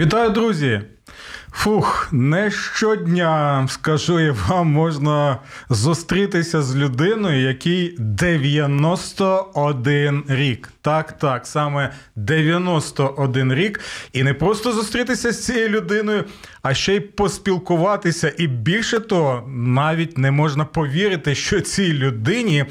Вітаю, друзі! Фух, не щодня, скажу я вам, можна зустрітися з людиною, якій 91 рік. Так, так, саме 91 рік. І не просто зустрітися з цією людиною, а ще й поспілкуватися. І більше того, навіть не можна повірити, що цій людині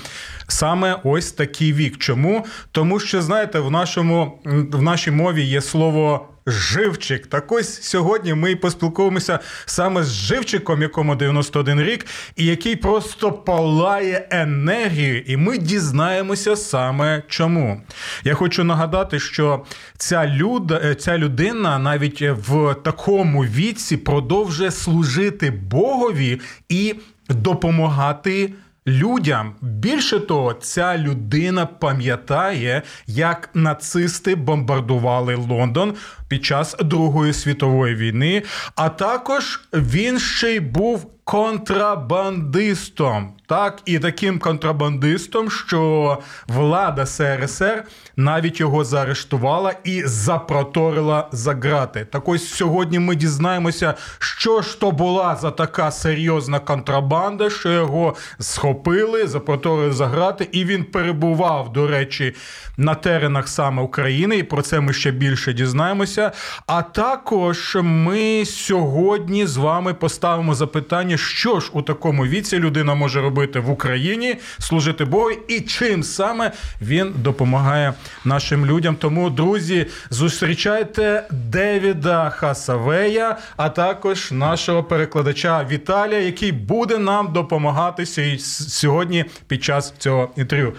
саме ось такий вік. Чому? Тому що, знаєте, в нашому в нашій мові є слово. Живчик. Так ось сьогодні ми поспілкуємося саме з живчиком, якому 91 рік, і який просто палає енергією, і ми дізнаємося саме чому. Я хочу нагадати, що ця люда, ця людина навіть в такому віці продовжує служити Богові і допомагати людям. Більше того, ця людина пам'ятає, як нацисти бомбардували Лондон під час Другої світової війни. А також він ще й був контрабандистом. Так, і таким контрабандистом, що влада СРСР навіть його заарештувала і запроторила за грати. Так ось сьогодні ми дізнаємося, що ж то була за така серйозна контрабанда, що його схопили, запроторили за грати, і він перебував, до речі, на теренах саме України. І про це ми ще більше дізнаємося. А також ми сьогодні з вами поставимо запитання, що ж у такому віці людина може робити в Україні, служити Богу, і чим саме він допомагає нашим людям. Тому, друзі, зустрічайте Девіда Хасавея, а також нашого перекладача Віталія, який буде нам допомагати сьогодні під час цього інтерв'ю.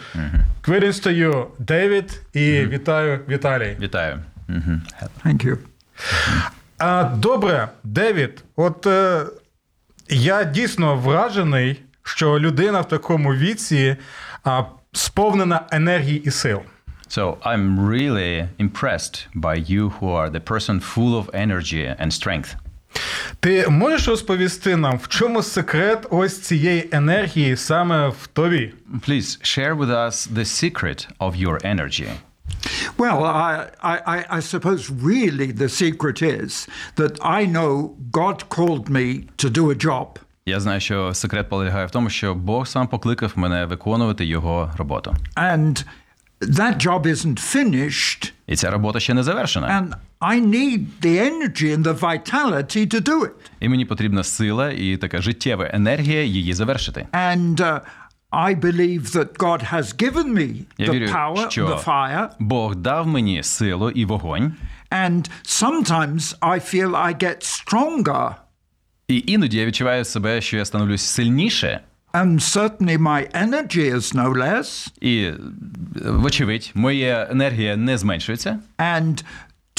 Квирінс to Девід, і mm-hmm. вітаю Віталій. Вітаю. Mm-hmm. Thank you. А, Добре, Девід. От е, я дійсно вражений, що людина в такому віці а, сповнена енергії і сил. So I'm really impressed by you who are the person full of energy and strength. Ти можеш розповісти нам, в чому секрет ось цієї енергії саме в тобі? Please share with us the secret of your energy. Well, I, I, I suppose really the secret is that I know God called me to do a job. Я знаю, що секрет полягає в тому, що Бог сам покликав мене виконувати його роботу. And that job isn't finished. І ця робота ще не завершена. And I need the energy and the vitality to do it. І мені потрібна сила і така життєва енергія її завершити. And uh, I believe that God has given me Я the вірю, power, що the fire. Бог дав мені силу і вогонь. And sometimes I feel I get stronger. І іноді я відчуваю себе, що я становлюсь сильніше. And certainly my energy is no less. І, вочевидь, моя енергія не зменшується. And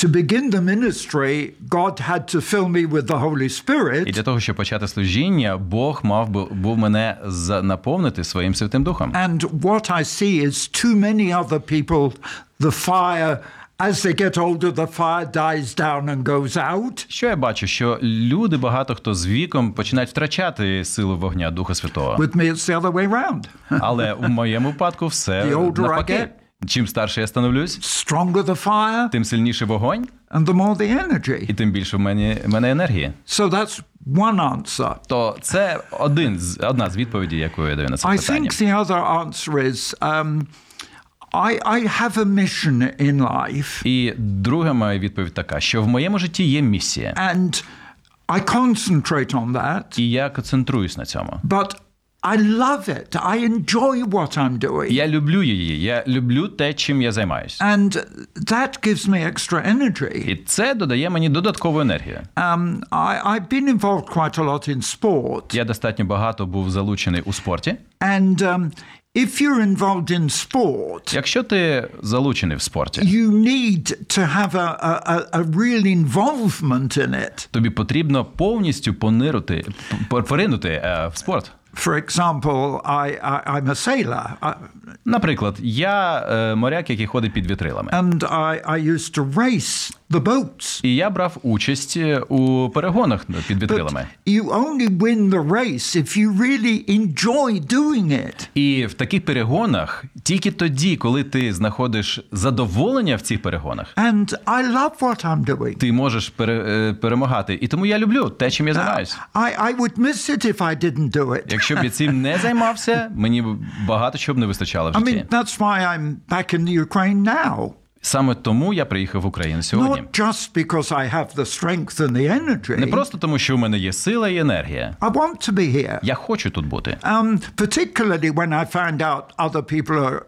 to begin the ministry, God had to fill me with the Holy Spirit. І для того, щоб почати служіння, Бог мав би був мене наповнити своїм Святим Духом. And what I see is too many other people, the fire As they get older, the fire dies down and goes out. Що я бачу, що люди багато хто з віком починають втрачати силу вогня Духа Святого. With me, it's the other way around. Але у моєму випадку все навпаки. Чим старше я становлюсь, stronger the fire, тим сильніше вогонь, and the more the energy. і тим більше в мене, в мене енергії. So that's one answer. То це один з одна з відповідей, яку я даю на це I think the other answer is um, I, I have a mission in life, І друга моя відповідь така, що в моєму житті є місія, and I concentrate on that, і я концентруюсь на цьому. but I love it. I enjoy what I'm doing. Я люблю її, я люблю те, чим я займаюся. And that gives me extra energy. І це додає мені додаткову енергію. Um, I, I've been involved quite a lot in sport. Я достатньо багато був залучений у спорті. And um, if you're involved in sport, Якщо ти залучений в спорті, you need to have a, a, a- real involvement in it. тобі потрібно повністю понирити, поринути е, в спорт. For example, I, I, I'm a sailor, I, Наприклад, я е, моряк, який ходить під вітрилами. and I, I used to race the boats. І я брав участь е, у перегонах під вітрилами. You only win the race if you really enjoy doing it. І в таких перегонах тільки тоді, коли ти знаходиш задоволення в цих перегонах, And I love what I'm doing. ти можеш пере, е, перемагати. І тому я люблю те, чим я займаюся. I, I would miss it if I didn't do it. Якщо б я цим не займався, мені багато чого б не вистачало в I mean, that's why I'm back in the Ukraine now. Саме тому я приїхав в Україну сьогодні. Not just because I have the strength and the energy. Не просто тому, що в мене є сила і енергія. I want to be here. Я хочу тут бути. Um, particularly when I find out other people are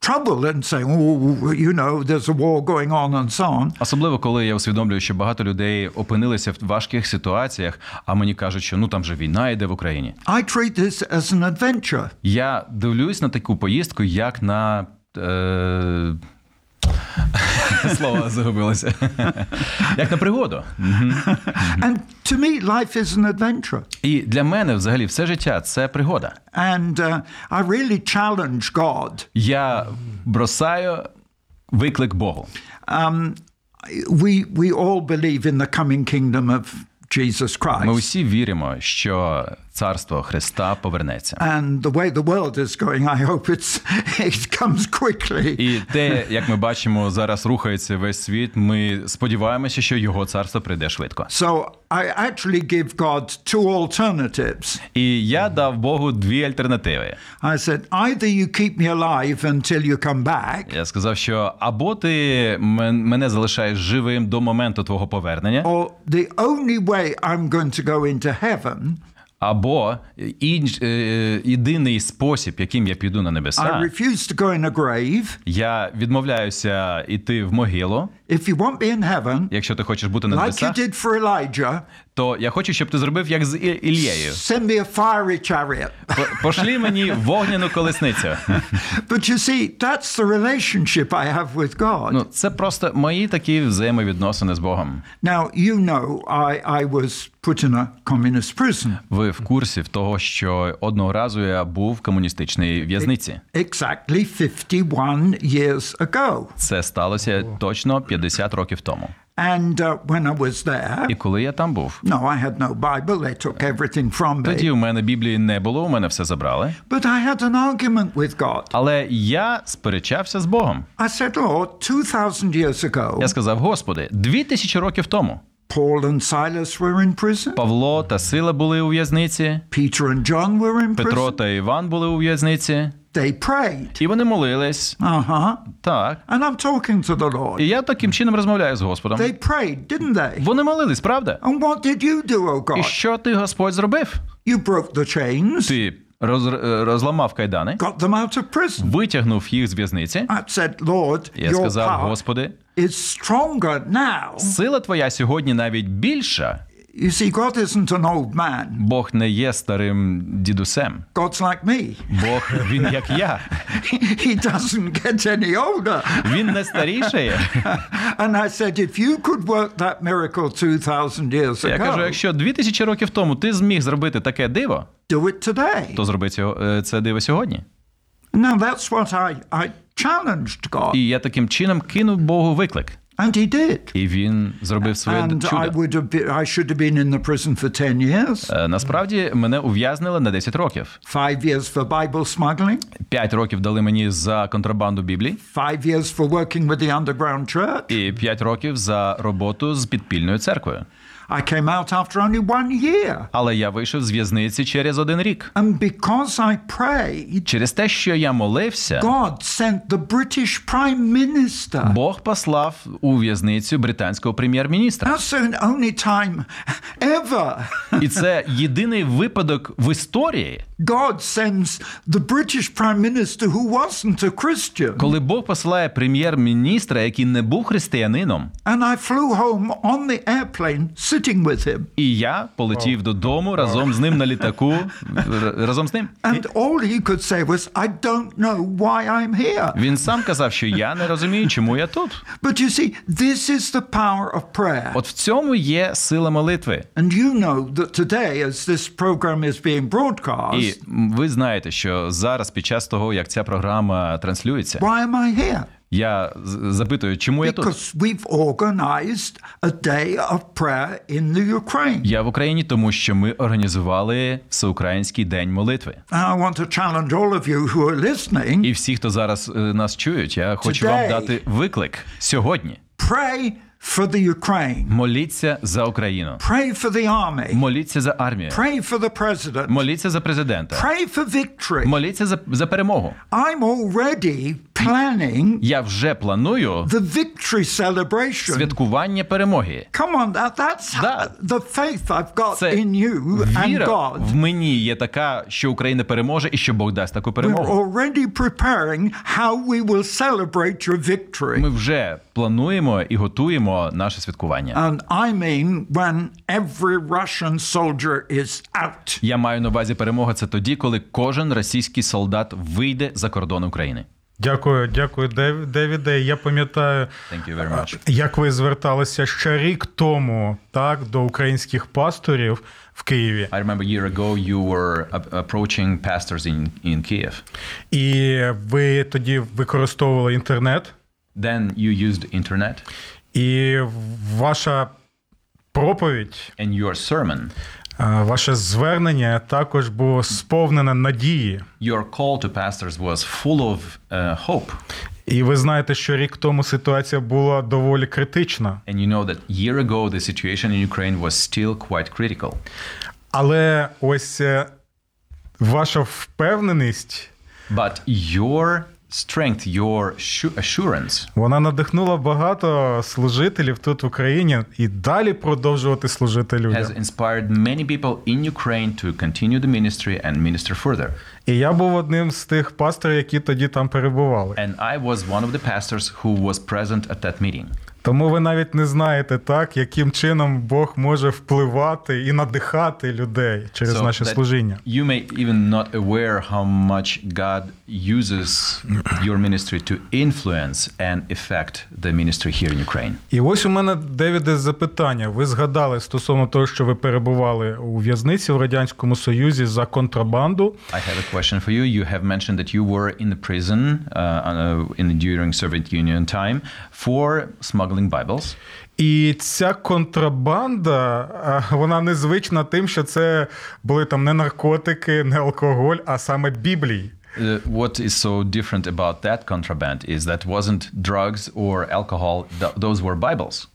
troubled and saying, oh, you know, there's a war going on and so on. Особливо, коли я усвідомлюю, що багато людей опинилися в важких ситуаціях, а мені кажуть, що ну там же війна йде в Україні. I treat this as an adventure. Я дивлюсь на таку поїздку, як на. Е... Слово загубилося. Як на пригоду. And to me, life is an adventure. І для мене взагалі все життя це пригода. And uh, I really challenge God. Я бросаю виклик Богу. Um, we, we all believe in the coming kingdom of Jesus Christ. Ми усі віримо, що царство Христа повернеться. And the way the world is going, I hope it's, it comes quickly. І те, як ми бачимо, зараз рухається весь світ. Ми сподіваємося, що його царство прийде швидко. So I actually give God two alternatives. І я дав Богу дві альтернативи. I said, either you keep me alive until you come back, Я сказав, що або ти мене залишаєш живим до моменту твого повернення, or the only way I'm going to go into heaven, або інш, е, єдиний спосіб, яким я піду на I небеса, refuse to go in a grave. я відмовляюся йти в могилу. If you want be in heaven, Якщо ти хочеш бути на like you did for Elijah, то я хочу, щоб ти зробив як з І- Ілією. send me a fiery chariot. По- Пошлі мені вогняну колесницю. But you see, that's the relationship I have with God. Ну, це просто мої такі взаємовідносини з Богом. Now, you know, I, I was put in a communist prison Ви в курсі в того, що одного разу я був в комуністичній в'язниці. exactly 51 years ago. Це сталося точно 50 років тому. And uh, when I was there, І коли я там був, no, I had no Bible. They took everything from тоді me. у мене Біблії не було, у мене все забрали. But I had an argument with God. Але я сперечався з Богом. I said, Lord, 2,000 years ago, Я сказав: Господи, дві тисячі років тому Paul and Silas were in prison, Павло та Сила були у в'язниці, Peter and John were in Петро та Іван були у в'язниці, They prayed. і вони молились. Uh huh. Так. And I'm talking to the Lord. І я таким чином розмовляю з Господом. They prayed, didn't they? Вони молились, правда? And what did you do, oh І що ти, Господь, зробив? You broke the chains, Ти роз, е, розламав кайдани, got them out of prison. витягнув їх з в'язниці. I said, Lord, Я your сказав, Господи, is stronger now. сила твоя сьогодні навіть більша. You see, God isn't an old man. Бог не є старим дідусем. God's like me. Бог він як я. he doesn't get any older. Він не старішає. And I said, if you could work that miracle 2,000 years Я кажу, ago, якщо дві тисячі років тому ти зміг зробити таке диво, do it today. то зроби цього, е, це диво сьогодні. Now, that's what I, I challenged God. І я таким чином кинув Богу виклик. And he did. І він зробив своє And чудо. I, would have been, I should have been in the prison for 10 years, Е, Насправді мене ув'язнили на 10 років. five years for Bible smuggling, 5 років дали мені за контрабанду Біблії, five years for working with the underground church. і 5 років за роботу з підпільною церквою. I came out after only one year. Але я вийшов з в'язниці через один рік. And because I prayed, Через те, що я молився, God sent the British Prime Minister. Бог послав у в'язницю британського прем'єр-міністра. That's the only time ever І це єдиний випадок в історії, God sends the British Prime Minister who wasn't a Christian. Коли Бог посилає прем'єр-міністра, який не був християнином, And I flew home on the airplane sitting with him. і я полетів додому разом з ним на літаку, разом з ним. And all he could say was, I don't know why I'm here. Він сам казав, що я не розумію, чому я тут. But you see, this is the power of prayer. От в цьому є сила молитви. And you know that today, as this program is being broadcast, І ви знаєте, що зараз, під час того, як ця програма транслюється, why am I here? я запитую, чому я тут? Because we've organized a day of prayer in the Ukraine. Я в Україні, тому що ми організували всеукраїнський день молитви. And I want to challenge all of you who are listening І всі, хто зараз е, нас чують, я хочу вам дати виклик сьогодні. pray for the Ukraine, Моліться за Україну, pray for the army, моліться за армію, pray for the president, моліться за президента, pray for victory. моліться за, за перемогу. I'm already planning Я вже планую the victory celebration. святкування перемоги. Come on, that, that's Да. the faith I've got Це in you and віра God. в мені є така, що Україна переможе і що Бог дасть таку We're перемогу. already preparing how we will celebrate your victory. Ми вже плануємо і готуємо наше святкування. And I mean when every Russian soldier is out. Я маю на увазі перемога це тоді, коли кожен російський солдат вийде за кордон України. Дякую, дякую, Дев- Девіде. Я пам'ятаю, Thank you very much. як ви зверталися ще рік тому так, до українських пасторів в Києві. I remember a year ago you were approaching pastors in, in Kiev. І ви тоді використовували інтернет, Then you used internet і ваша проповідь, and your sermon, е, ваше звернення також було сповнене надії. your call to pastors was full of uh, hope. І ви знаєте, що рік тому ситуація була доволі критична. And you know that year ago the situation in Ukraine was still quite critical. Але ось е, ваша впевненість, But your strength, your shu- assurance вона надихнула багато служителів тут в Україні і далі продовжувати служити людям. has inspired many people in Ukraine to continue the ministry and minister further. І я був одним з тих пасторів, які тоді там перебували. And I was one of the pastors who was present at that meeting. Тому ви навіть не знаєте так, яким чином Бог може впливати і надихати людей через So наше служіння. You may even not aware how much God uses your ministry to influence and affect the ministry here in Ukraine. І ось у мене, Девіде, запитання. Ви згадали стосовно того, що ви перебували у в'язниці в Радянському Союзі за контрабанду. I have a question for you. You have mentioned that you were in the prison uh, uh, in during Soviet Union time for smuggling Bibles. І ця контрабанда, вона незвична тим, що це були там не наркотики, не алкоголь, а саме Біблії. Uh, what is so different about that contraband is that wasn't drugs or alcohol; th- those were Bibles.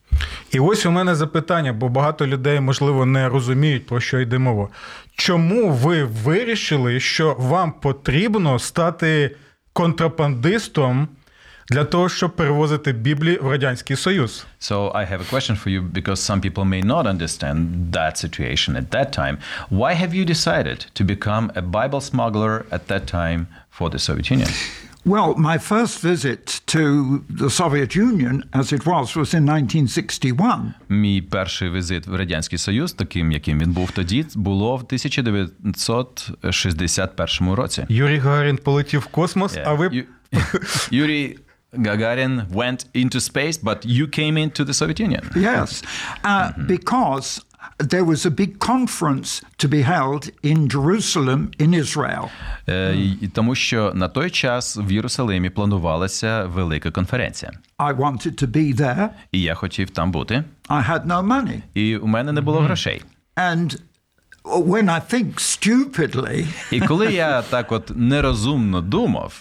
І ось у мене запитання, бо багато людей, можливо, не розуміють, про що йде мова. Чому ви вирішили, що вам потрібно стати контрабандистом для того, щоб перевозити Біблії в Радянський Союз? So I have a question for you because some people may not understand that situation at that time. Why have you decided to become a Bible smuggler at that time for the Soviet Union? Well, my first visit to the Soviet Union, as it was, was in 1961. Мій перший візит в радянський союз, таким яким він був тоді, було в 1961 році. Юрій Гагарін полетів в космос, а ви Ю- Yuri Gagarin went into space, but you came into the Soviet Union. Yes, uh, because there was a big conference to be held in Jerusalem, in Israel. Е, і Тому що на той час в Єрусалимі планувалася велика конференція, I wanted to be there. і я хотів там бути. I had no money. І у мене не було грошей. And when I think stupidly, І коли я так от нерозумно думав,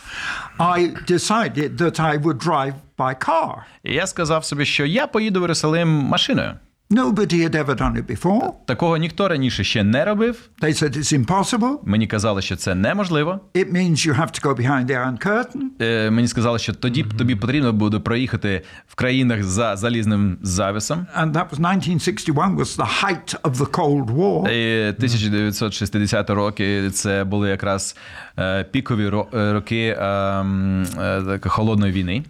I decided that I would drive by car. я сказав собі, що я поїду в Єрусалим машиною. Nobody had ever done it before. Такого ніхто раніше ще не робив. They said it's impossible. Мені казали, що це неможливо. It means you have to go behind the Iron Curtain. Е, мені сказали, що тоді тобі потрібно буде проїхати в країнах за залізним завісом. And that was 1961 was the height of the Cold War. І 1960 роки це були якраз е, пікові ро- е, роки е, е, холодної війни.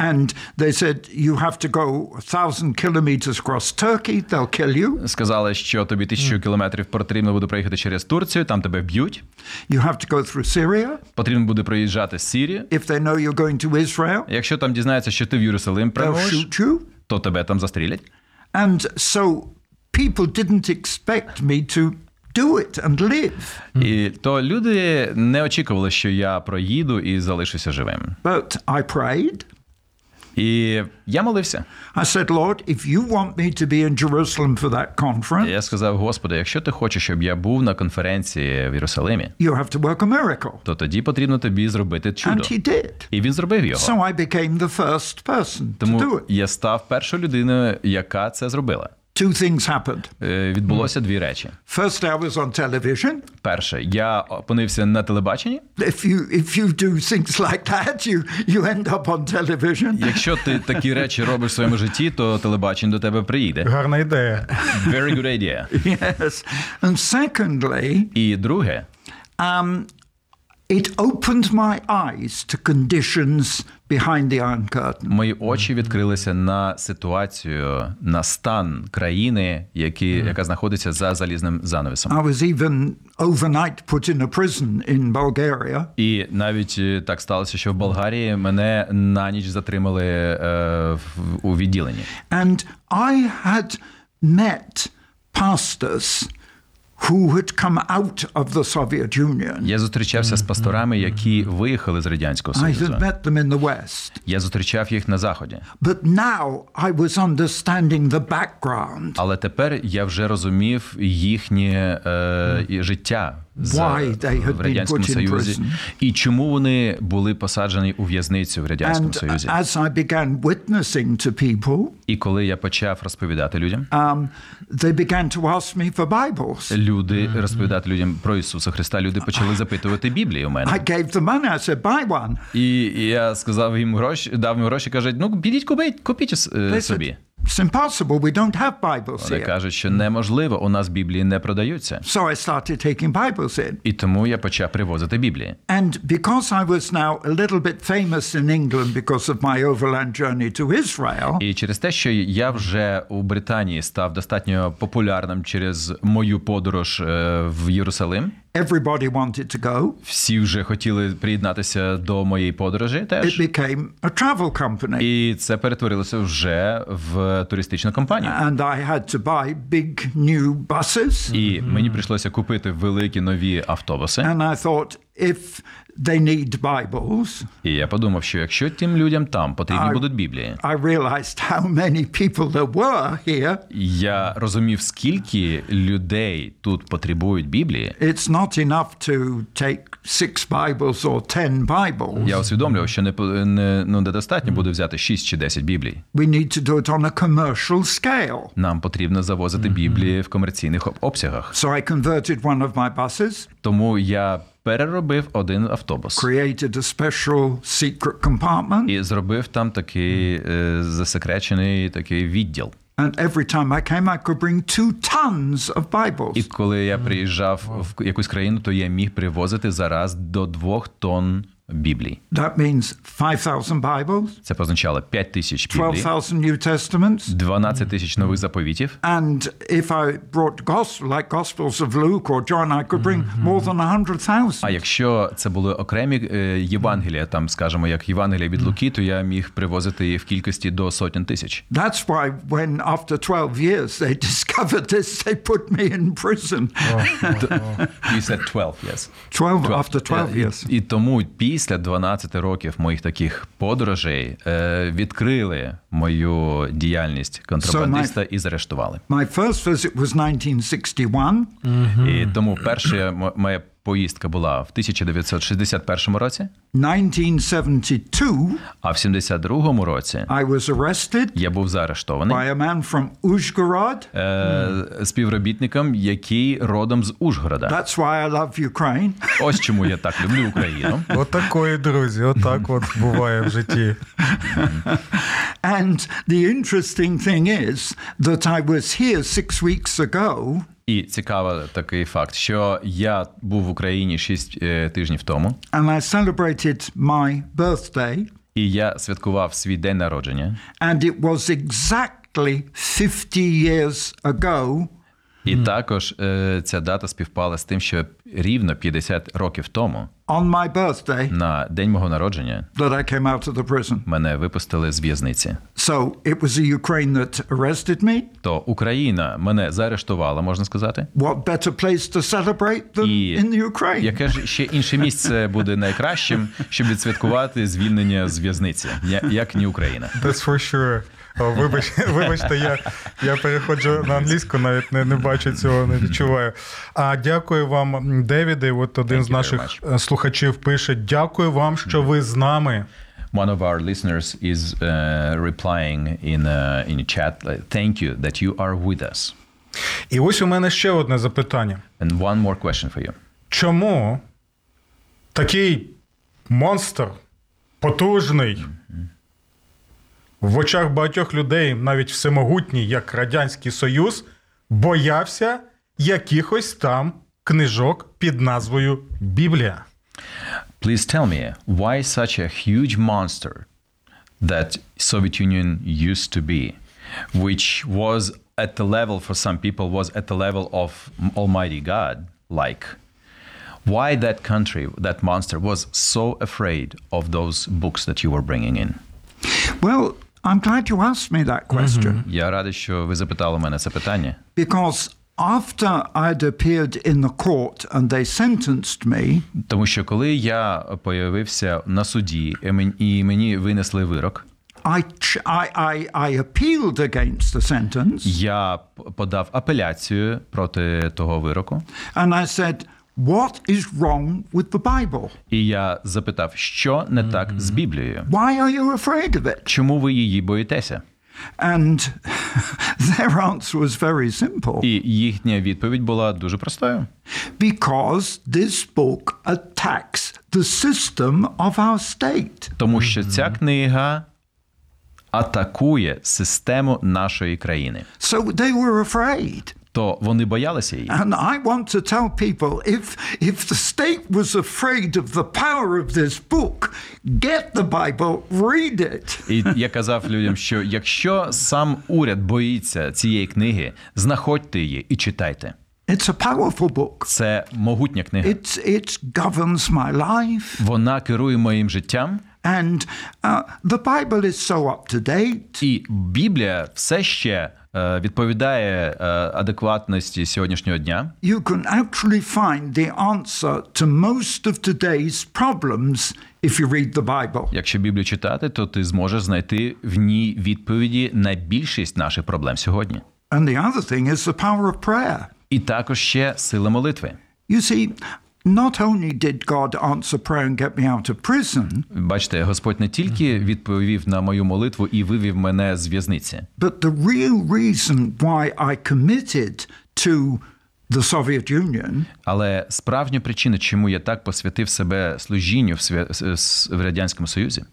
And they said you have to go a thousand kilometers across Turkey, they'll kill you. Сказали, що тобі тисячу кілометрів потрібно буде проїхати через Турцію, там тебе вб'ють. You have to go through Syria Потрібно буде проїжджати з Сирії. if they know you're going to Israel. Якщо там дізнаються, що ти в Єрусалим прямуєш, то тебе там застрілять. And so people didn't expect me to do it and live. І то люди не очікували, що я проїду і залишуся живим. But I prayed. І я молився. I said, Lord, if you want me to be in Jerusalem for that conference, Я сказав: Господи, якщо ти хочеш, щоб я був на конференції в Єрусалимі, you have to work a miracle. то тоді потрібно тобі зробити чудо. And he did. І він зробив його. So I became the first person to do Тому it. я став першою людиною, яка це зробила. Two things happened. Е, Відбулося дві речі. First, I was on television. Перше, я опинився на телебаченні. If you if you do things like that, you you end up on television. Якщо ти такі речі робиш в своєму житті, то телебачення до тебе приїде. Гарна ідея. Very good idea. Yes. And secondly, І друге, um, it opened my eyes to conditions behind the Iron Curtain. мої очі відкрилися на ситуацію, на стан країни, які, яка знаходиться за залізним занавісом. I was even overnight put in a prison in Bulgaria. І навіть е, так сталося, що в Болгарії мене на ніч затримали е, у відділенні. And I had met pastors who had come out of the Soviet Union. Я зустрічався з пасторами, які виїхали з радянського I had met them in the West. Я зустрічав їх на заході. But now I was understanding the background. Але тепер я вже розумів їхнє е, життя Why they had в been радянському put in союзі prison. і чому вони були посаджені у в'язницю в радянському And союзі. as I began witnessing to people, І коли я почав розповідати людям, um, they began to ask me for Bibles. Люди розповідати людям про Ісуса Христа, люди почали запитувати Біблію у мене. I gave them money. I said, buy one. І і я сказав їм гроші, дав їм гроші, кажуть, ну підіть купіть, купіть е, собі. It's impossible. We don't have Bibles Вони here. кажуть, що неможливо, у нас Біблії не продаються. So I started taking Bibles in. І тому я почав привозити Біблії. And because I was now a little bit famous in England because of my overland journey to Israel, І через те, що я вже у Британії став достатньо популярним через мою подорож е, в Єрусалим. Everybody wanted to go. Всі вже хотіли приєднатися до моєї подорожі It теж. became a travel company. І це перетворилося вже в туристичну компанію. And I had to buy big new buses. І мені прийшлося купити великі нові автобуси. And I thought, if they need Bibles, І я подумав, що якщо тим людям там потрібні А- будуть Біблії, I realized how many people there were here. я розумів, скільки людей тут потребують Біблії. It's not enough to take six Bibles or ten Bibles. Я усвідомлював, що не, не ну недостатньо буде взяти 6 чи 10 Біблій. We need to do it on a commercial scale. Нам потрібно завозити Біблії в комерційних обсягах. So I converted one of my buses, Тому я переробив один автобус created a special secret compartment, і зробив там такий е, засекречений такий відділ. and every time I came, I could bring two tons of Bibles. І коли я приїжджав в якусь країну, то я міг привозити зараз до двох тонн Біблій. That means 5,000 Bibles, Це позначало 5 тисяч Біблій, 12,000 New Testaments. 12 тисяч нових заповітів. And if I brought gospel, like Gospels of Luke or John, I could bring more than 100,000. А якщо це були окремі е, Євангелія, там скажімо, як Євангелія від Луки, то я міг привозити їх в кількості до сотень тисяч. That's why when after 12 years they discovered this, they put me in prison. You said 12, yes. 12 after 12 І- years. І, тому після 12 років моїх таких подорожей е, відкрили мою діяльність контрабандиста і заарештували. My first visit was 1961. І тому перше моє поїздка була в 1961 році, 1972, а в 72-му році I was arrested я був заарештований by a man from Uzhgorod. е, співробітником, який родом з Ужгорода. That's why I love Ukraine. Ось чому я так люблю Україну. Отакої, друзі, отак от буває в житті. And the interesting thing is that I was here six weeks ago І цікавий такий факт, що я був в Україні 6 тижнів тому, and I celebrated my birthday, і я святкував свій день народження. and it was exactly 50 years ago І також е, ця дата співпала з тим, що рівно 50 років тому, on my birthday на день мого народження, that I came out of the prison. мене випустили з в'язниці. So it was the Ukraine that arrested me. То Україна мене заарештувала, можна сказати. What better place to celebrate than І in the Ukraine? яке ж ще інше місце буде найкращим, щоб відсвяткувати звільнення з в'язниці, Я- як ні Україна. That's for sure. Вибач, вибачте, я, я переходжу на англійську, навіть не, не бачу цього, не відчуваю. А дякую вам, Девіде. От один Thank з наших е, слухачів пише: Дякую вам, що ви з нами. One of our listeners is uh, replying in a, in a chat, thank you that you are with us. І ось у мене ще одне запитання: And one more question for you. чому такий монстр потужний в очах багатьох людей, навіть всемогутній, як Радянський Союз, боявся якихось там книжок під назвою Біблія? Please tell me why such a huge monster that Soviet Union used to be, which was at the level for some people was at the level of Almighty God, like why that country, that monster was so afraid of those books that you were bringing in. Well, I'm glad you asked me that question Я радий, що ви запитали мене це питання. because after I'd appeared in the court and they sentenced me, Тому що коли я появився на суді і мен- і мені винесли вирок, I, I, I, I appealed against the sentence я подав апеляцію проти того вироку. and I said, What is wrong with the Bible? І я запитав, що не так з Біблією? Why are you afraid of it? Чому ви її боїтеся? And their answer was very simple І їхня відповідь була дуже простою. because this book attacks the system of our state. Тому що ця книга атакує систему нашої країни. So they were afraid. То вони боялися її. And I want to tell people if, if the state was afraid of the power of this book, get the Bible, read it. І я казав людям, що якщо сам уряд боїться цієї книги, знаходьте її і читайте. It's a powerful book. Це могутня книга. It's, it governs my life. Вона керує моїм життям, And uh, the Bible is so up to date. і Біблія все ще е, відповідає е, адекватності сьогоднішнього дня. You can actually find the answer to most of today's problems if you read the Bible. Якщо Біблію читати, то ти зможеш знайти в ній відповіді на більшість наших проблем сьогодні. And the other thing is the power of prayer. І також ще сила молитви. You see, not only did God answer prayer and get me out of prison, Бачите, Господь не тільки відповів на мою молитву і вивів мене з в'язниці, but the real reason why I committed to the Soviet Union але справжня причина, чому я так посвятив себе служінню в, свя- в радянському Союзі,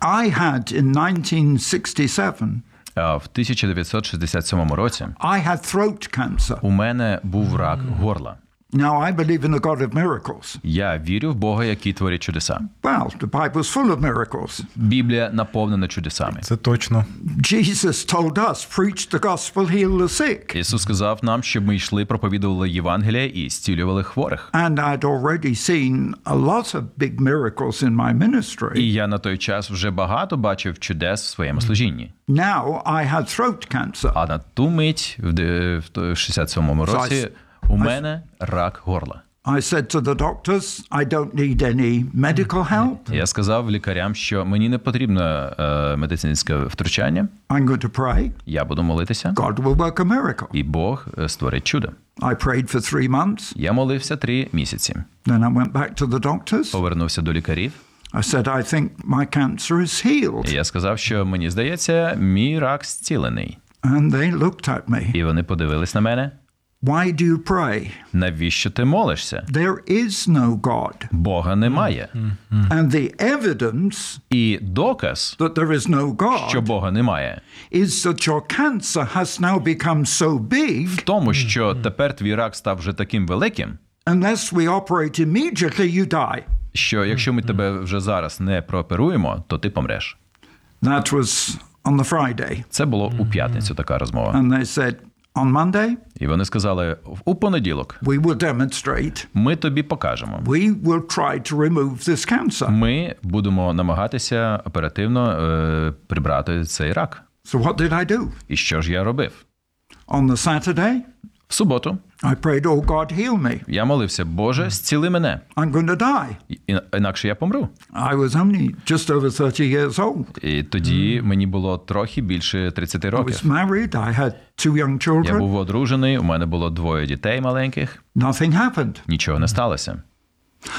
I had in 1967, в 1967 році I had throat cancer. у мене був рак горла. Now, I believe in the God of miracles. Я вірю в Бога, який творить чудеса. Well, the Bible's full of miracles. Біблія наповнена чудесами. Це точно. Jesus told us, preach the gospel, heal the sick. Ісус сказав нам, щоб ми йшли, проповідували Євангелія і зцілювали хворих. And I'd already seen a lot of big miracles in my ministry. І я на той час вже багато бачив чудес в своєму служінні. Now I had throat cancer. А на ту мить, в де- в то- в 67-му році, у мене рак горла. I said to the doctors, I don't need any medical help. Я сказав лікарям, що мені не потрібно е, медицинське втручання. I'm going to pray. Я буду молитися, God will work a miracle. і Бог е, створить чудо. I prayed for three months. Я молився три місяці. Then I went back to the doctors. Повернувся до лікарів. I said, I think my cancer is healed. Я сказав, що мені здається, мій рак зцілений. And they looked at me. І вони подивились на мене. Why do you pray? Навіщо ти молишся? There is no God. Бога немає. And the evidence І доказ, that there is no що God Бога немає, is that your cancer has now become so big, в тому, що тепер твій рак став вже таким великим, unless we operate immediately, you die. що якщо ми тебе вже зараз не прооперуємо, то ти помреш. That was on the Friday. Це було у п'ятницю така розмова. And they said, on Monday, І вони сказали: у понеділок we will demonstrate. ми тобі покажемо. We will try to remove this cancer. Ми будемо намагатися оперативно е, прибрати цей рак. So, what did I do? І що ж я робив? On the Saturday, В суботу I prayed, Oh God, heal me. я молився, Боже, зціли мене, I'm going to die. Інакше я помру. I was only just over 30 years old. І тоді мені було трохи більше 30 I років. was married. I had two young Я був одружений, у мене було двоє дітей маленьких. Nothing happened. Нічого не сталося.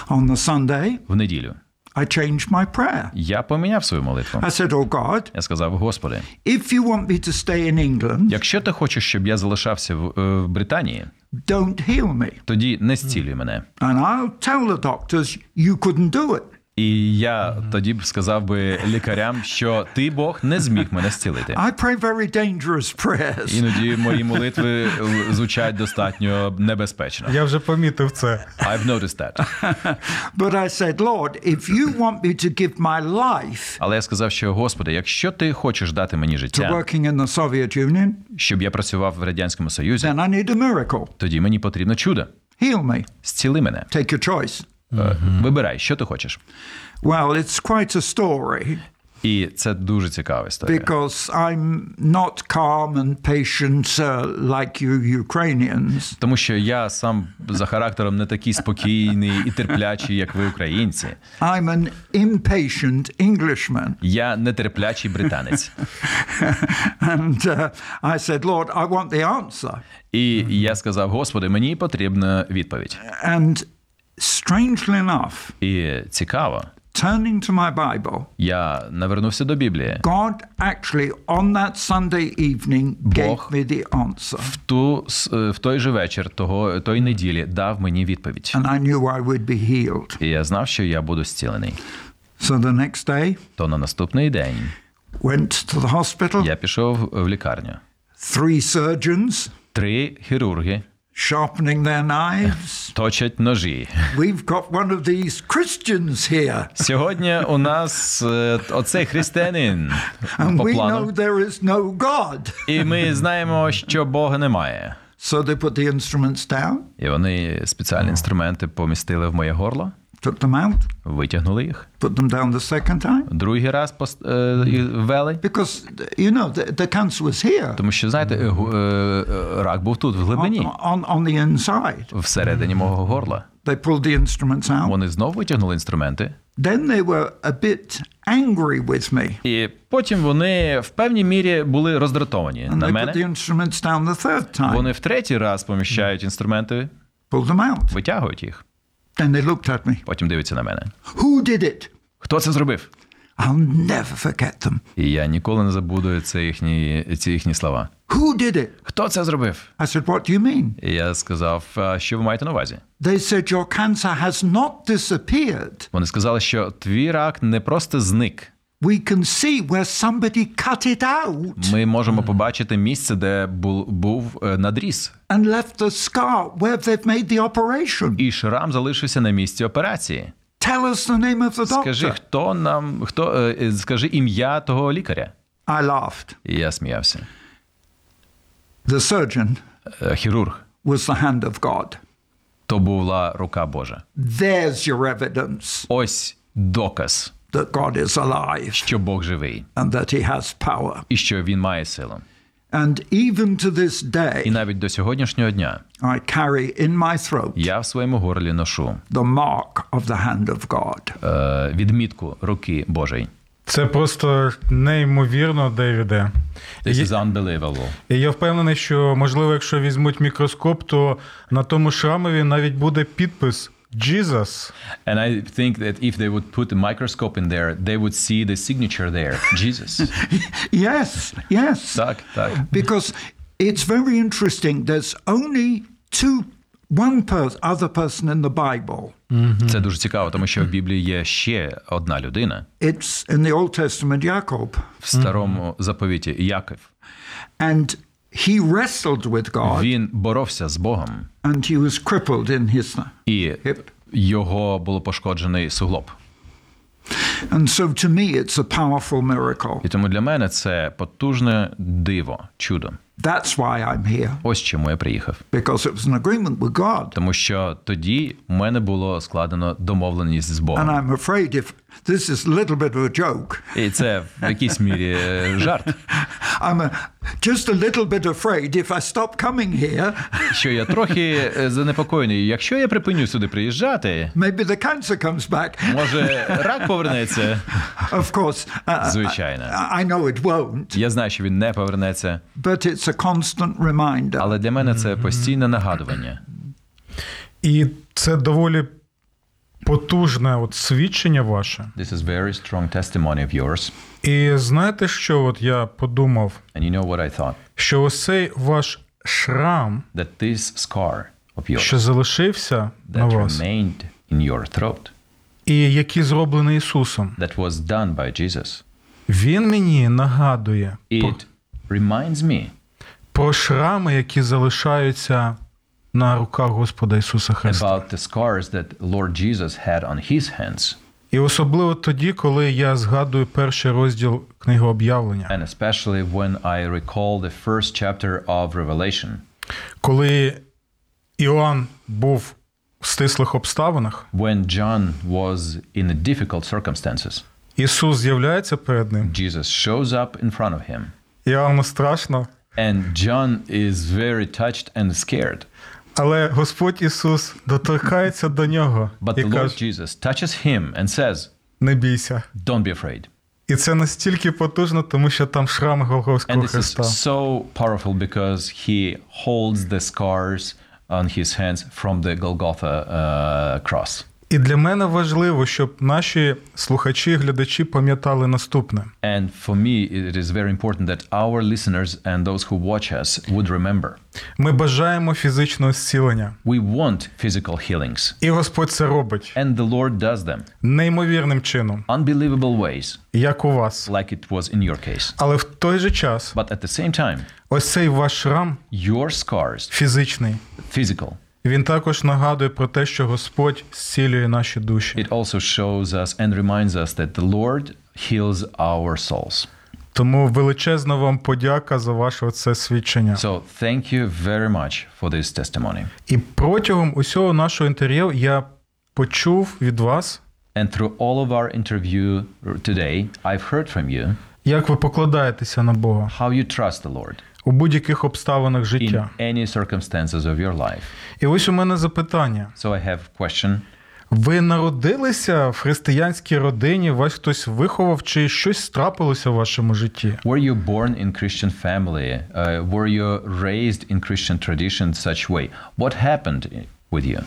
On the Sunday, В неділю I changed my prayer. я поміняв свою молитву. I said, Oh God, Я сказав: Господи, if you want me to stay in England, якщо ти хочеш, щоб я залишався в, е, в Британії, don't heal me. тоді не зцілюй мене. And I'll tell the doctors you couldn't do it. І я тоді б сказав би лікарям, що ти Бог не зміг мене зцілити. I pray very dangerous prayers. Іноді мої молитви звучать достатньо небезпечно. Я вже помітив це. I've noticed that. But I said, Lord, if you want me to give my life Але я сказав, що Господи, якщо ти хочеш дати мені to життя, working in the Soviet Union, щоб я працював в радянському союзі, then I need a miracle. тоді мені потрібно чудо. Heal me. Зціли мене. Take your choice. Е, Вибирай, що ти хочеш. Well, it's quite a story І це дуже цікава історія. because I'm not calm and patient uh, like you Ukrainians. Тому що я сам за характером не такий спокійний і терплячий, як ви, українці. I'm an impatient Englishman. Я нетерплячий британець. And uh, I said, Lord, I want the answer. І я сказав: Господи, мені потрібна відповідь. And strangely enough, І цікаво, turning to my Bible, я навернувся до Біблії. God actually on that Sunday evening gave me the answer. В ту е, в той же вечір, того тої неділі, дав мені відповідь. And I knew I would be healed. І я знав, що я буду зцілений. So the next day, То на наступний день went to the hospital. я пішов в лікарню. Three surgeons Три хірурги sharpening their knives. точать ножі. We've got one of these Christians here. Сьогодні у нас е, оцей християнин And по we know плану. there is no God. І ми знаємо, що Бога немає. So they put the instruments down, І вони спеціальні інструменти помістили в моє горло, took them out, витягнули їх. put them down the second time. Другий раз пос- е, ввели. Because, you know, the, the cancer was here Тому що, знаєте, е, е, е, рак був тут, в глибині, on, on the inside. всередині мого горла. They pulled the instruments out. Вони знов витягнули інструменти, Then they were a bit angry with me. і потім вони в певній мірі були роздратовані And на they put the instruments down the third time, Вони в третій раз поміщають інструменти, pulled them out. витягують їх, Then they looked at me. потім дивиться на мене. Who did it? Хто це зробив? I'll never forget them. І я ніколи не забуду це їхні, ці їхні слова. Who did it? Хто це зробив? I said, What do you mean? І я сказав, що ви маєте на увазі? They said, Your cancer has not disappeared. Вони сказали, що твій рак не просто зник. We can see where somebody cut it out Ми можемо побачити місце, де був, був е, надріз, and left the scar where they've made the operation. і шрам залишився на місці операції. Tell us the name of the Скажи, хто нам, хто е, е, скажи ім'я того лікаря? I laughed. І я сміявся. The surgeon Е, Хірург, was the hand of God. то була рука Божа. There's your evidence Ось доказ, that God is alive що Бог живий and that he has power. і що він має силу. And even to this І навіть до сьогоднішнього дня I carry in my throat я в своєму горлі ношу the mark of the hand of God. е, відмітку руки Божої. Це просто неймовірно, Девіде. This is unbelievable. І я впевнений, що можливо, якщо візьмуть мікроскоп, то на тому шрамові навіть буде підпис Jesus. And I think that if they would put a microscope in there, they would see the signature there, Jesus. Yes, yes. так, так. Because it's very interesting. There's only two, one per- other person in the Bible. Це дуже цікаво, тому що в Біблії є ще одна людина It's in the Old Testament, Jacob. в старому заповіті Яков. And he wrestled with God Він боровся з Богом, and he was crippled in his і hip. його було пошкоджений суглоб. And so to me, it's a powerful miracle. І тому для мене це потужне диво, чудо. That's why I'm here, Ось чому я приїхав. because it was an agreement with God. Тому що тоді в мене було складено домовленість з And I'm afraid if this is a little bit of a joke, І це в якійсь мірі жарт. I'm a, just a little bit afraid if I stop coming here, Що я трохи е, занепокоєний. Якщо я припиню сюди приїжджати, maybe the cancer comes back. може рак повернеться. Of course, uh, Звичайно. I, I know it won't, Я знаю, що він не повернеться, but it's a constant reminder. але для мене це постійне нагадування. І це доволі потужне от свідчення ваше. This is very strong testimony of yours. І знаєте, що от я подумав? And you know what I thought? Що ось цей ваш шрам, That this scar of yours що залишився на вас, remained in your throat, і який зроблений Ісусом, that was done by Jesus, він мені нагадує it reminds me про шрами, які залишаються на руках Господа Ісуса Христа. about the scars that Lord Jesus had on his hands, І особливо тоді, коли я згадую перший розділ книги об'явлення, and especially when I recall the first chapter of Revelation, коли Іоанн був в стислих обставинах, when John was in difficult circumstances. Ісус з'являється перед ним. Jesus shows up in front of him, Іоанну страшно, and John is very touched and scared. Але Господь Ісус доторкається до нього But і the Lord Jesus touches him and says, не бійся. Don't be afraid. І це настільки потужно, тому що там шрам шрами And Голгофського this is so powerful because he holds the scars on his hands from the Golgotha uh, cross. І для мене важливо, щоб наші слухачі, глядачі пам'ятали наступне: And for me, it is very important that our listeners and those who watch us would remember ми бажаємо фізичного зцілення, we want physical healings, і Господь це робить and the Lord does them неймовірним чином, unbelievable ways, як у вас. like it was in your case. Але в той же час, But at the same time, ось цей ваш шрам your scars, фізичний, physical, він також нагадує про те, що Господь зцілює наші душі. it also shows us and reminds us that the Lord heals our souls. Тому величезна вам подяка за ваше це свідчення. So thank you very much for this testimony. І протягом усього нашого інтерв'ю я почув від вас, And through all of our interview today, I've heard from you як ви покладаєтеся на Бога how you trust the Lord у будь-яких обставинах життя. in any circumstances of your life. І ось у мене запитання: So I have a question. ви народилися в християнській родині? Вас хтось виховав, чи щось трапилося в вашому житті? Were you born in Christian family? Uh, were you raised in Christian tradition such way? What happened with you?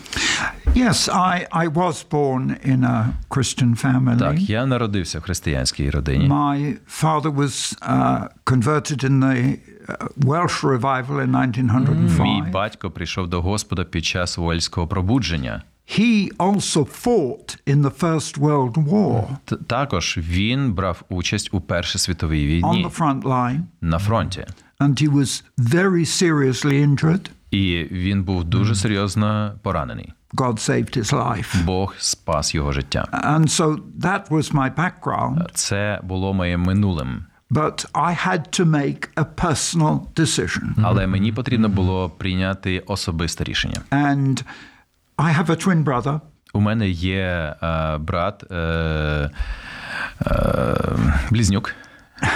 Yes, I, I was born in a Christian family. Так, я народився в християнській родині. My father was uh, converted in the uh, Welsh revival in 1905. Мій батько прийшов до Господа під час Уельського пробудження. He also fought in the First World War Також він брав участь у Першій світовій on the front line, на фронті. and he was very seriously injured. І він був дуже серйозно поранений. God saved his life. Бог спас його життя. And so that was my background, Це було моїм минулим. But I had to make a personal decision. Але мені потрібно було прийняти особисте рішення. And I have a twin brother, У мене є е, брат, е, е, близнюк.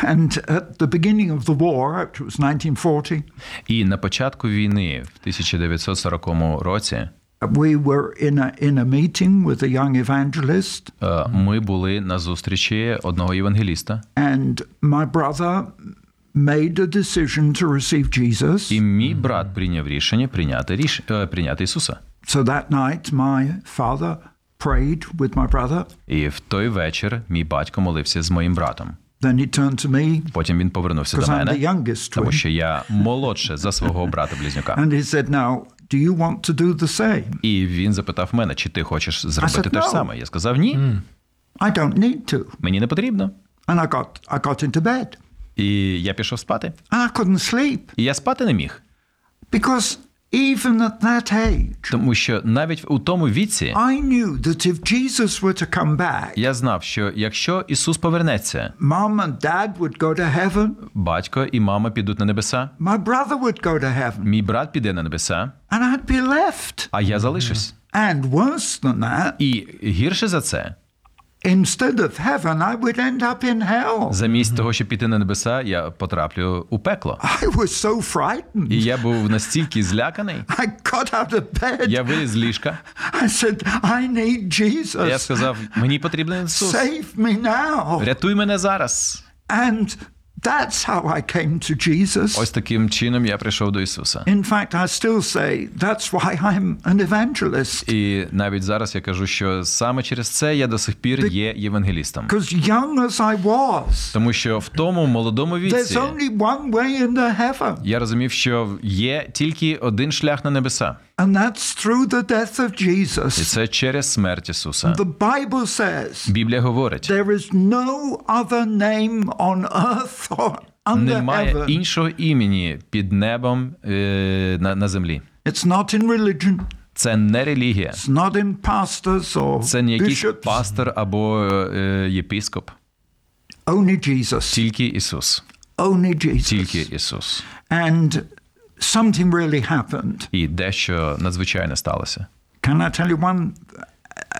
And at the beginning of the war, it was 1940, І на початку війни, в 1940 році, we were in a, in a meeting with a young evangelist, е, ми були на зустрічі одного євангеліста, and my brother made a decision to receive Jesus. і мій брат прийняв рішення прийняти ріш... е, прийняти Ісуса. So that night, my father prayed with my brother. І в той вечір мій батько молився з моїм братом. Then he turned to me Потім він повернувся до мене, тому що я молодше за свого брата близнюка. And he said, Now, do you want to do the same? І він запитав мене, чи ти хочеш зробити said, те ж саме. Я сказав ні, I don't need to. мені не потрібно. And I got, I got into bed. І я пішов спати. And I couldn't sleep І я спати не міг, because even at that age, тому що навіть у тому віці I knew that if Jesus were to come back, я знав, що якщо Ісус повернеться, mom and dad would go to heaven, батько і мама підуть на небеса, my brother would go to heaven, мій брат піде на небеса, and I'd be left. а я залишусь. And worse than that, І гірше за це, instead of heaven, I would end up in hell. замість того, щоб піти на небеса, я потраплю у пекло. I was so frightened. І я був настільки зляканий. I got out of bed. Я виліз з ліжка. I said, I need Я Jesus. сказав: мені потрібен Ісус. Save me now. Рятуй мене зараз. And that's how I came to Jesus. Ось таким чином я прийшов до Ісуса. In fact, I still say that's why I'm an evangelist. І навіть зараз я кажу, що саме через це я до сих пір є євангелістом. Because young as I was, Тому що в тому молодому there's only one way into heaven, я розумів, що є тільки один шлях на небеса, and that's through the death of і Jesus. це через смерть Ісуса. The Bible says Біблія говорить: there is no other name on earth немає heaven. іншого імені під небом е, на, на землі. It's not in religion, Це не релігія, it's not in pastors or це не якийсь bishops, пастор або е, єпископ, only Jesus. тільки Ісус, Only Jesus. тільки Ісус. And something really happened. І дещо надзвичайне сталося. Can I tell you one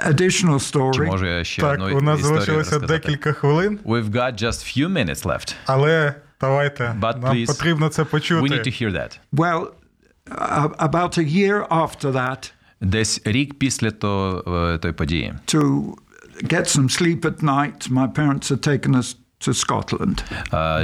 additional Чи story? можу я ще Так, одну у нас історію залишилося розказати? декілька хвилин, We've got just few minutes left. але давайте But нам please, потрібно це We need to почути. hear that. Well, uh, about a year after that, Десь рік після то, е, тої події to get some sleep at night, my parents had taken us to Scotland.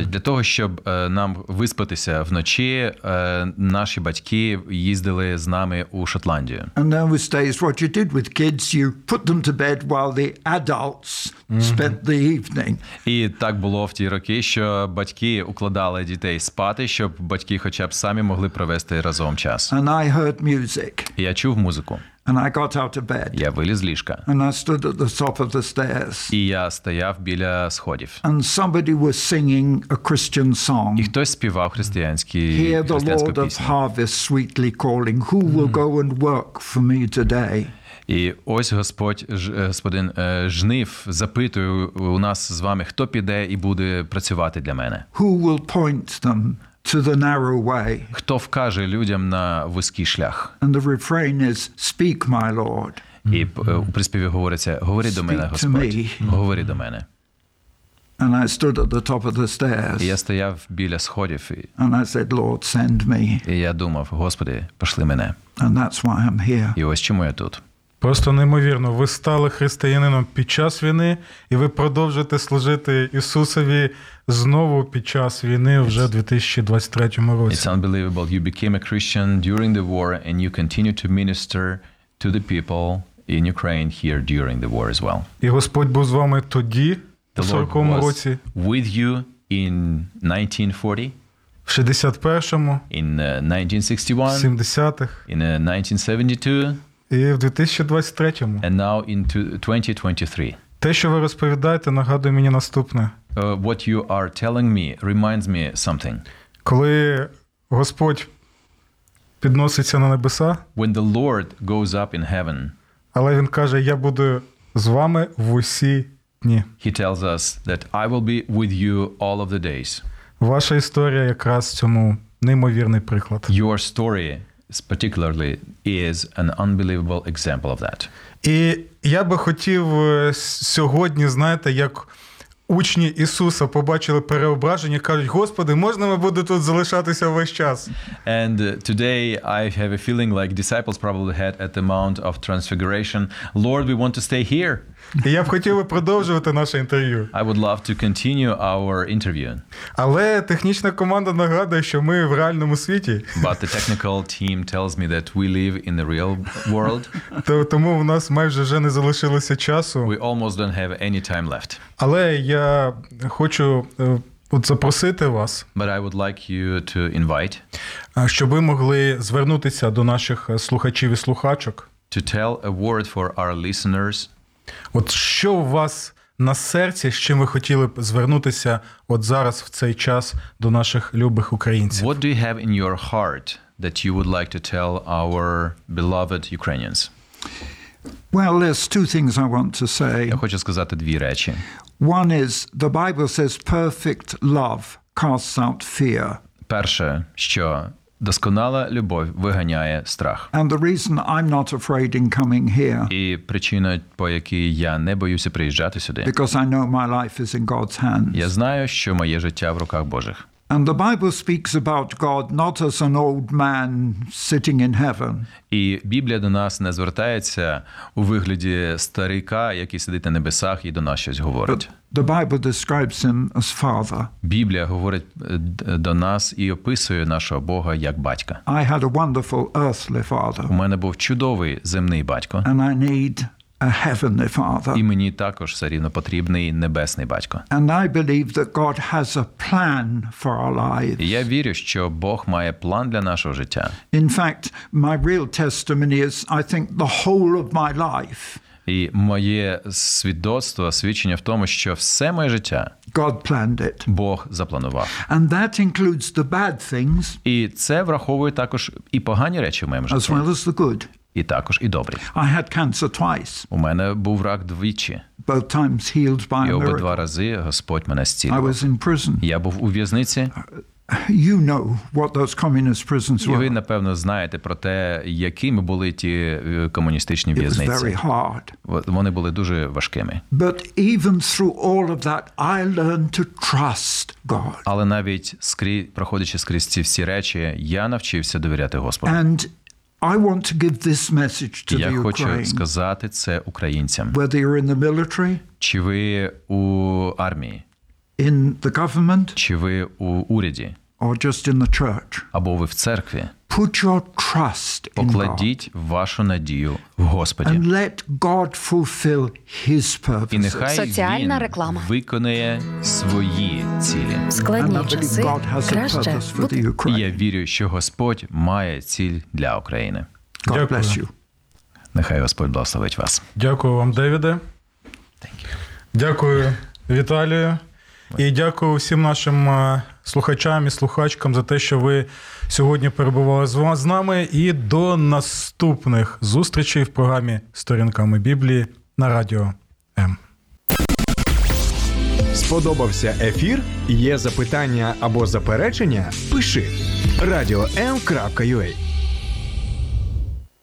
Е, Для того, щоб е, нам виспатися вночі, е, наші батьки їздили з нами у Шотландію. And those days, what you did with kids, you put them to bed while the adults spent the evening. І так було в ті роки, що батьки укладали дітей спати, щоб батьки, хоча б самі могли провести разом час. And I heard music, І Я чув музику. And I got out of bed, Я виліз з ліжка, and I stood at the top of the stairs, і я стояв біля сходів. and somebody was singing a Christian І song. хтось співав the християнську пісню. harvest sweetly calling, Who will go and work for me today? І ось Господь, е, господин е, жнив, запитує у нас з вами, хто піде і буде працювати для мене. Who will point them to the narrow way? Хто вкаже людям на вузький шлях? And the refrain is, Speak, my Lord. І е, у приспіві говориться: говори до мене, Господь, говори до мене. And I stood at the top of the І я stairs, стояв біля сходів, і, and I said, Lord, send me. і я думав: Господи, пошли мене. And that's why I'm here. І ось чому я тут. Просто неймовірно. Ви стали християнином під час війни, і ви продовжуєте служити Ісусові знову під час війни вже в 2023 It's році. unbelievable. You became a Christian during the war and you continue to minister to the people in Ukraine here during the war as well. І Господь був з вами тоді, у The Lord 40-му was році, with you in 1940, в 61-му, in uh, 1961, 70-х in uh, 1972, і в 2023-му. and now in two- 2023. Те, що ви розповідаєте, нагадує мені наступне. Uh, what you are telling me reminds me something. Коли Господь підноситься на небеса, When the Lord goes up in heaven, але Він каже: Я буду з вами в усі дні. he tells us that I will be with you all of the days. Ваша історія якраз цьому неймовірний приклад. Your story particularly is an unbelievable example of that. І я би хотів е, с- сьогодні, знаєте, як учні Ісуса побачили переображення, кажуть: Господи, можна ми буде тут залишатися весь час? And uh, today I have a feeling like disciples probably had at the Mount of Transfiguration, Lord, we want to stay here. І я б хотів би продовжувати наше інтерв'ю. I would love to continue our interview. Але технічна команда нагадує, що ми в реальному світі, But the technical team tells me that we live in the real world. то- тому в нас майже вже не залишилося часу. We almost don't have any time left. Але я хочу е, от запросити вас, But I would like you to invite е, щоб ви могли звернутися до наших е, слухачів і слухачок. to tell a word for our listeners. От що у вас на серці, з чим ви хотіли б звернутися от зараз в цей час до наших любих українців? What do you have in your heart that you would like to tell our beloved Ukrainians? Well, there's two things I want to say. Я хочу сказати дві речі. One is the Bible says perfect love casts out fear. Перше, що досконала любов виганяє страх. And the reason I'm not afraid in coming here, І причина, по якій я не боюся приїжджати сюди, because I know my life is in God's hands. я знаю, що моє життя в руках Божих. And the Bible speaks about God not as an old man sitting in heaven, І Біблія до нас не звертається у вигляді старика, який сидить на небесах і до нас щось говорить. the Bible describes him as Father. Біблія говорить е, до нас і описує нашого Бога як батька. I had a wonderful earthly У мене був чудовий земний батько, and I need a heavenly father. і мені також все рівно потрібний небесний батько. And I believe that God has a plan for our lives. І я вірю, що Бог має план для нашого життя. In fact, my real testimony is I think the whole of my life, І моє свідоцтво, свідчення в тому, що все моє життя God planned it. Бог запланував. And that includes the bad things І це враховує також і погані речі в моєму as well as the good. І також і добрі. I had cancer twice, У мене був рак двічі, both times healed by і обидва рази Господь мене I was in prison. Я був у в'язниці, You know what those communist prisons і ви, напевно, знаєте про те, якими були ті е, комуністичні It was в'язниці. very hard. Вони були дуже важкими. But even through all of that, I learned to trust God. Але навіть скрізь, проходячи скрізь ці всі речі, я навчився довіряти Господу. And I want to give this message to Я the хочу Ukraine. сказати це українцям. Whether you're in the military, Чи ви у армії, in the government, чи ви у уряді, or just in the church, або ви в церкві, put your trust in God вашу надію в Господі. and let God fulfill His І нехай Соціальна він реклама. виконує свої цілі. Складні And часи God has краще я вірю, що Господь має ціль для України. God Дякую. bless you. Нехай Господь благословить вас. Дякую вам, Девіде. Дякую, Віталію. І дякую всім нашим е, слухачам і слухачкам за те, що ви сьогодні перебували з нами. І до наступних зустрічей в програмі Сторінками Біблії на радіо М. Сподобався ефір? Є запитання або заперечення? Пиши радіом.ua